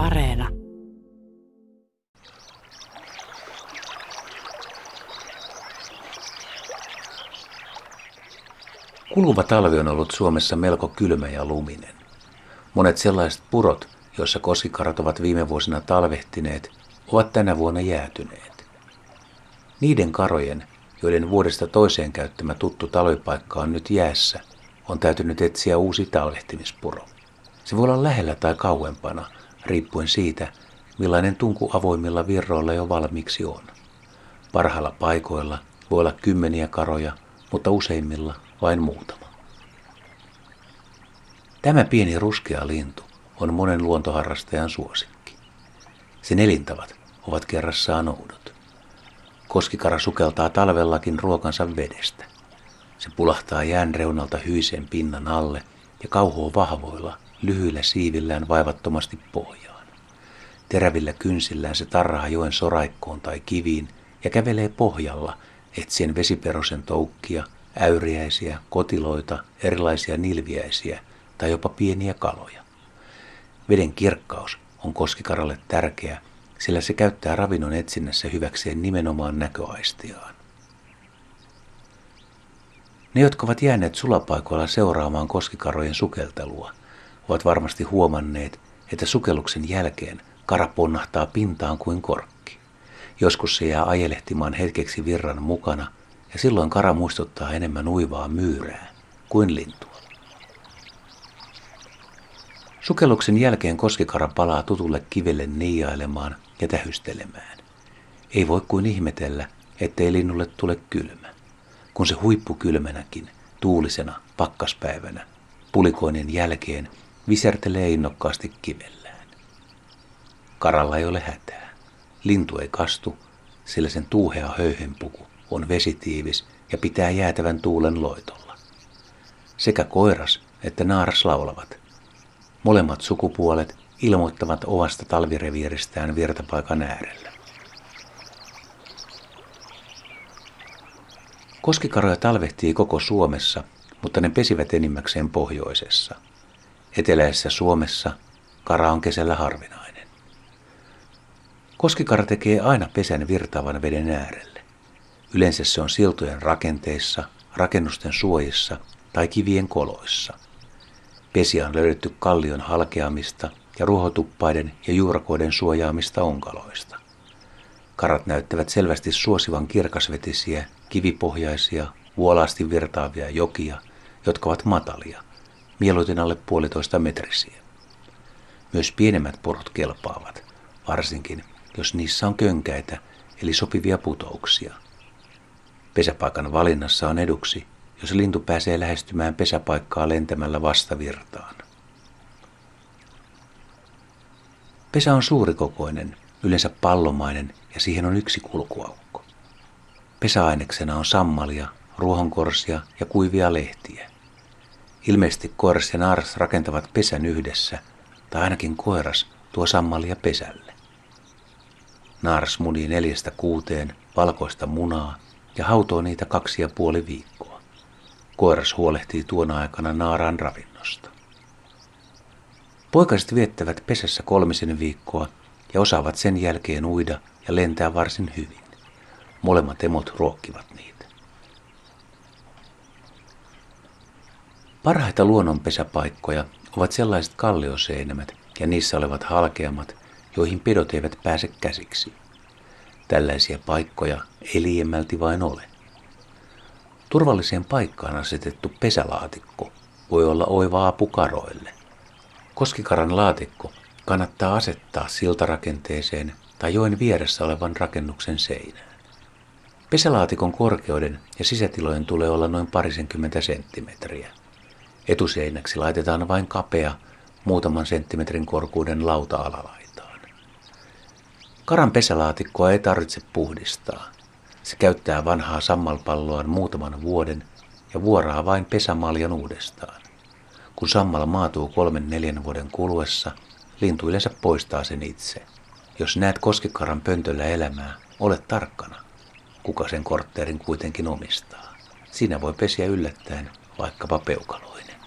Areena. Kuluva talvi on ollut Suomessa melko kylmä ja luminen. Monet sellaiset purot, joissa koskikarat ovat viime vuosina talvehtineet, ovat tänä vuonna jäätyneet. Niiden karojen, joiden vuodesta toiseen käyttämä tuttu talvipaikka on nyt jäässä, on täytynyt etsiä uusi talvehtimispuro. Se voi olla lähellä tai kauempana, riippuen siitä, millainen tunku avoimilla virroilla jo valmiiksi on. Parhailla paikoilla voi olla kymmeniä karoja, mutta useimmilla vain muutama. Tämä pieni ruskea lintu on monen luontoharrastajan suosikki. Sen elintavat ovat kerrassaan oudot. Koskikara sukeltaa talvellakin ruokansa vedestä. Se pulahtaa jään reunalta hyisen pinnan alle ja kauhoo vahvoilla, lyhyillä siivillään vaivattomasti pohjaan. Terävillä kynsillään se tarraa joen soraikkoon tai kiviin ja kävelee pohjalla etsien vesiperosen toukkia, äyriäisiä, kotiloita, erilaisia nilviäisiä tai jopa pieniä kaloja. Veden kirkkaus on koskikaralle tärkeä, sillä se käyttää ravinnon etsinnässä hyväkseen nimenomaan näköaistiaan. Ne, jotka ovat jääneet sulapaikoilla seuraamaan koskikarojen sukeltelua, ovat varmasti huomanneet, että sukelluksen jälkeen kara ponnahtaa pintaan kuin korkki. Joskus se jää ajelehtimaan hetkeksi virran mukana, ja silloin kara muistuttaa enemmän uivaa myyrää kuin lintua. Sukelluksen jälkeen koskikara palaa tutulle kivelle niiailemaan ja tähystelemään. Ei voi kuin ihmetellä, ettei linnulle tule kylmä. Kun se huippukylmänäkin, tuulisena pakkaspäivänä, pulikoinnin jälkeen visertelee innokkaasti kivellään. Karalla ei ole hätää. Lintu ei kastu, sillä sen tuuhea höyhenpuku on vesitiivis ja pitää jäätävän tuulen loitolla. Sekä koiras että naaras laulavat. Molemmat sukupuolet ilmoittavat ovasta talvireviiristään virtapaikan äärellä. Koskikaroja talvehtii koko Suomessa, mutta ne pesivät enimmäkseen pohjoisessa. Eteläisessä Suomessa kara on kesällä harvinainen. Koskikara tekee aina pesän virtaavan veden äärelle. Yleensä se on siltojen rakenteissa, rakennusten suojissa tai kivien koloissa. Pesiä on löydetty kallion halkeamista ja ruohotuppaiden ja juurakoiden suojaamista onkaloista. Karat näyttävät selvästi suosivan kirkasvetisiä, kivipohjaisia, vuolaasti virtaavia jokia, jotka ovat matalia, mieluiten alle puolitoista metrisiä. Myös pienemmät porot kelpaavat, varsinkin jos niissä on könkäitä eli sopivia putouksia. Pesäpaikan valinnassa on eduksi, jos lintu pääsee lähestymään pesäpaikkaa lentämällä vastavirtaan. Pesä on suurikokoinen, yleensä pallomainen ja siihen on yksi kulkuaukko. Pesäaineksena on sammalia, ruohonkorsia ja kuivia lehtiä. Ilmeisesti koiras ja naaras rakentavat pesän yhdessä, tai ainakin koiras tuo sammalia pesälle. Naaras munii neljästä kuuteen valkoista munaa ja hautoo niitä kaksi ja puoli viikkoa. Koiras huolehtii tuona aikana naaraan ravinnosta. Poikaset viettävät pesässä kolmisen viikkoa ja osaavat sen jälkeen uida ja lentää varsin hyvin. Molemmat emot ruokkivat niitä. Parhaita luonnonpesäpaikkoja ovat sellaiset kallioseinämät ja niissä olevat halkeamat, joihin pedot eivät pääse käsiksi. Tällaisia paikkoja ei liiemmälti vain ole. Turvalliseen paikkaan asetettu pesälaatikko voi olla oiva apu karoille. Koskikaran laatikko kannattaa asettaa siltarakenteeseen tai joen vieressä olevan rakennuksen seinään. Pesälaatikon korkeuden ja sisätilojen tulee olla noin parisenkymmentä senttimetriä. Etuseinäksi laitetaan vain kapea, muutaman senttimetrin korkuuden lauta-alalaitaan. Karan pesälaatikkoa ei tarvitse puhdistaa. Se käyttää vanhaa sammalpalloaan muutaman vuoden ja vuoraa vain pesämaljan uudestaan. Kun sammal maatuu kolmen neljän vuoden kuluessa, lintu yleensä poistaa sen itse. Jos näet koskikaran pöntöllä elämää, ole tarkkana, kuka sen kortteerin kuitenkin omistaa. Siinä voi pesiä yllättäen vaikkapa peukaloinen.